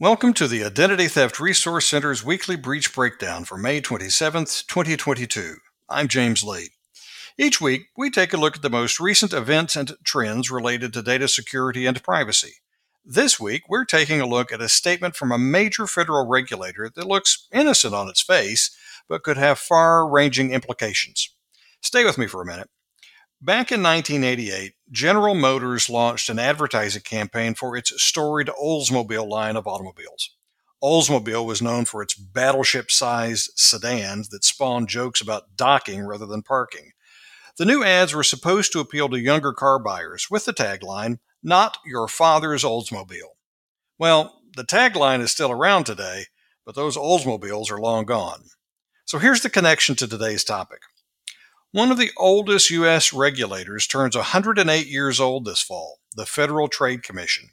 Welcome to the Identity Theft Resource Center's weekly breach breakdown for May 27, 2022. I'm James Lee. Each week, we take a look at the most recent events and trends related to data security and privacy. This week, we're taking a look at a statement from a major federal regulator that looks innocent on its face, but could have far ranging implications. Stay with me for a minute. Back in 1988, General Motors launched an advertising campaign for its storied Oldsmobile line of automobiles. Oldsmobile was known for its battleship sized sedans that spawned jokes about docking rather than parking. The new ads were supposed to appeal to younger car buyers with the tagline, Not your father's Oldsmobile. Well, the tagline is still around today, but those Oldsmobiles are long gone. So here's the connection to today's topic. One of the oldest U.S. regulators turns 108 years old this fall, the Federal Trade Commission.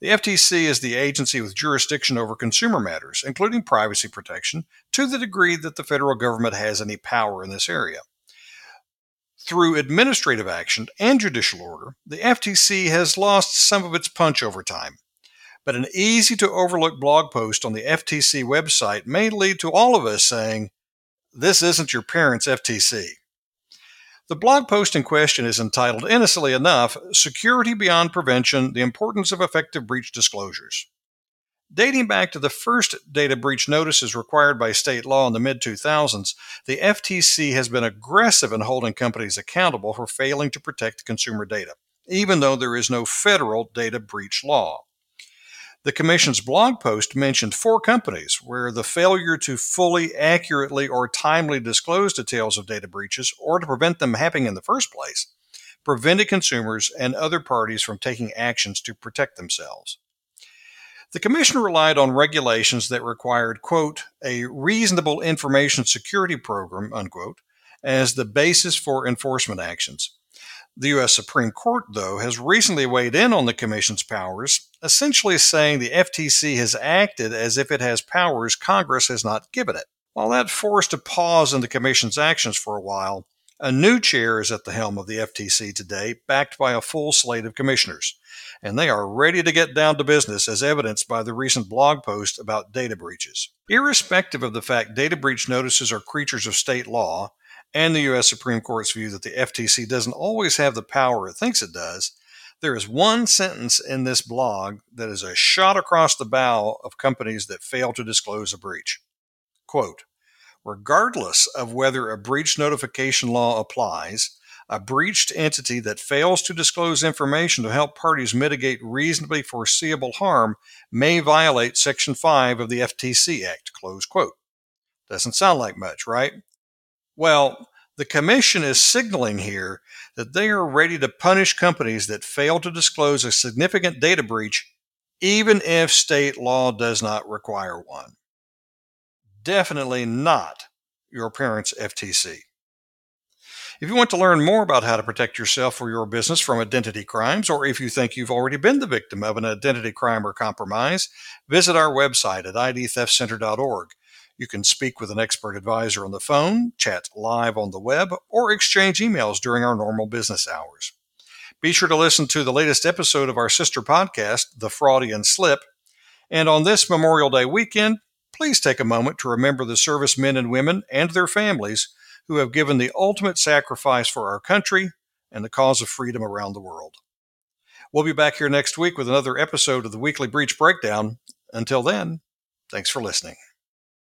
The FTC is the agency with jurisdiction over consumer matters, including privacy protection, to the degree that the federal government has any power in this area. Through administrative action and judicial order, the FTC has lost some of its punch over time. But an easy to overlook blog post on the FTC website may lead to all of us saying, This isn't your parents' FTC. The blog post in question is entitled, innocently enough, Security Beyond Prevention The Importance of Effective Breach Disclosures. Dating back to the first data breach notices required by state law in the mid 2000s, the FTC has been aggressive in holding companies accountable for failing to protect consumer data, even though there is no federal data breach law. The Commission's blog post mentioned four companies where the failure to fully, accurately, or timely disclose details of data breaches or to prevent them happening in the first place prevented consumers and other parties from taking actions to protect themselves. The Commission relied on regulations that required, quote, a reasonable information security program, unquote, as the basis for enforcement actions. The U.S. Supreme Court, though, has recently weighed in on the Commission's powers, essentially saying the FTC has acted as if it has powers Congress has not given it. While that forced a pause in the Commission's actions for a while, a new chair is at the helm of the FTC today, backed by a full slate of commissioners, and they are ready to get down to business, as evidenced by the recent blog post about data breaches. Irrespective of the fact data breach notices are creatures of state law, and the U.S. Supreme Court's view that the FTC doesn't always have the power it thinks it does, there is one sentence in this blog that is a shot across the bow of companies that fail to disclose a breach. Quote, regardless of whether a breach notification law applies, a breached entity that fails to disclose information to help parties mitigate reasonably foreseeable harm may violate Section 5 of the FTC Act. Close quote. Doesn't sound like much, right? Well, the Commission is signaling here that they are ready to punish companies that fail to disclose a significant data breach, even if state law does not require one. Definitely not your parents' FTC. If you want to learn more about how to protect yourself or your business from identity crimes, or if you think you've already been the victim of an identity crime or compromise, visit our website at idtheftcenter.org. You can speak with an expert advisor on the phone, chat live on the web, or exchange emails during our normal business hours. Be sure to listen to the latest episode of our sister podcast, The Fraudian Slip. And on this Memorial Day weekend, please take a moment to remember the servicemen and women and their families who have given the ultimate sacrifice for our country and the cause of freedom around the world. We'll be back here next week with another episode of the Weekly Breach Breakdown. Until then, thanks for listening.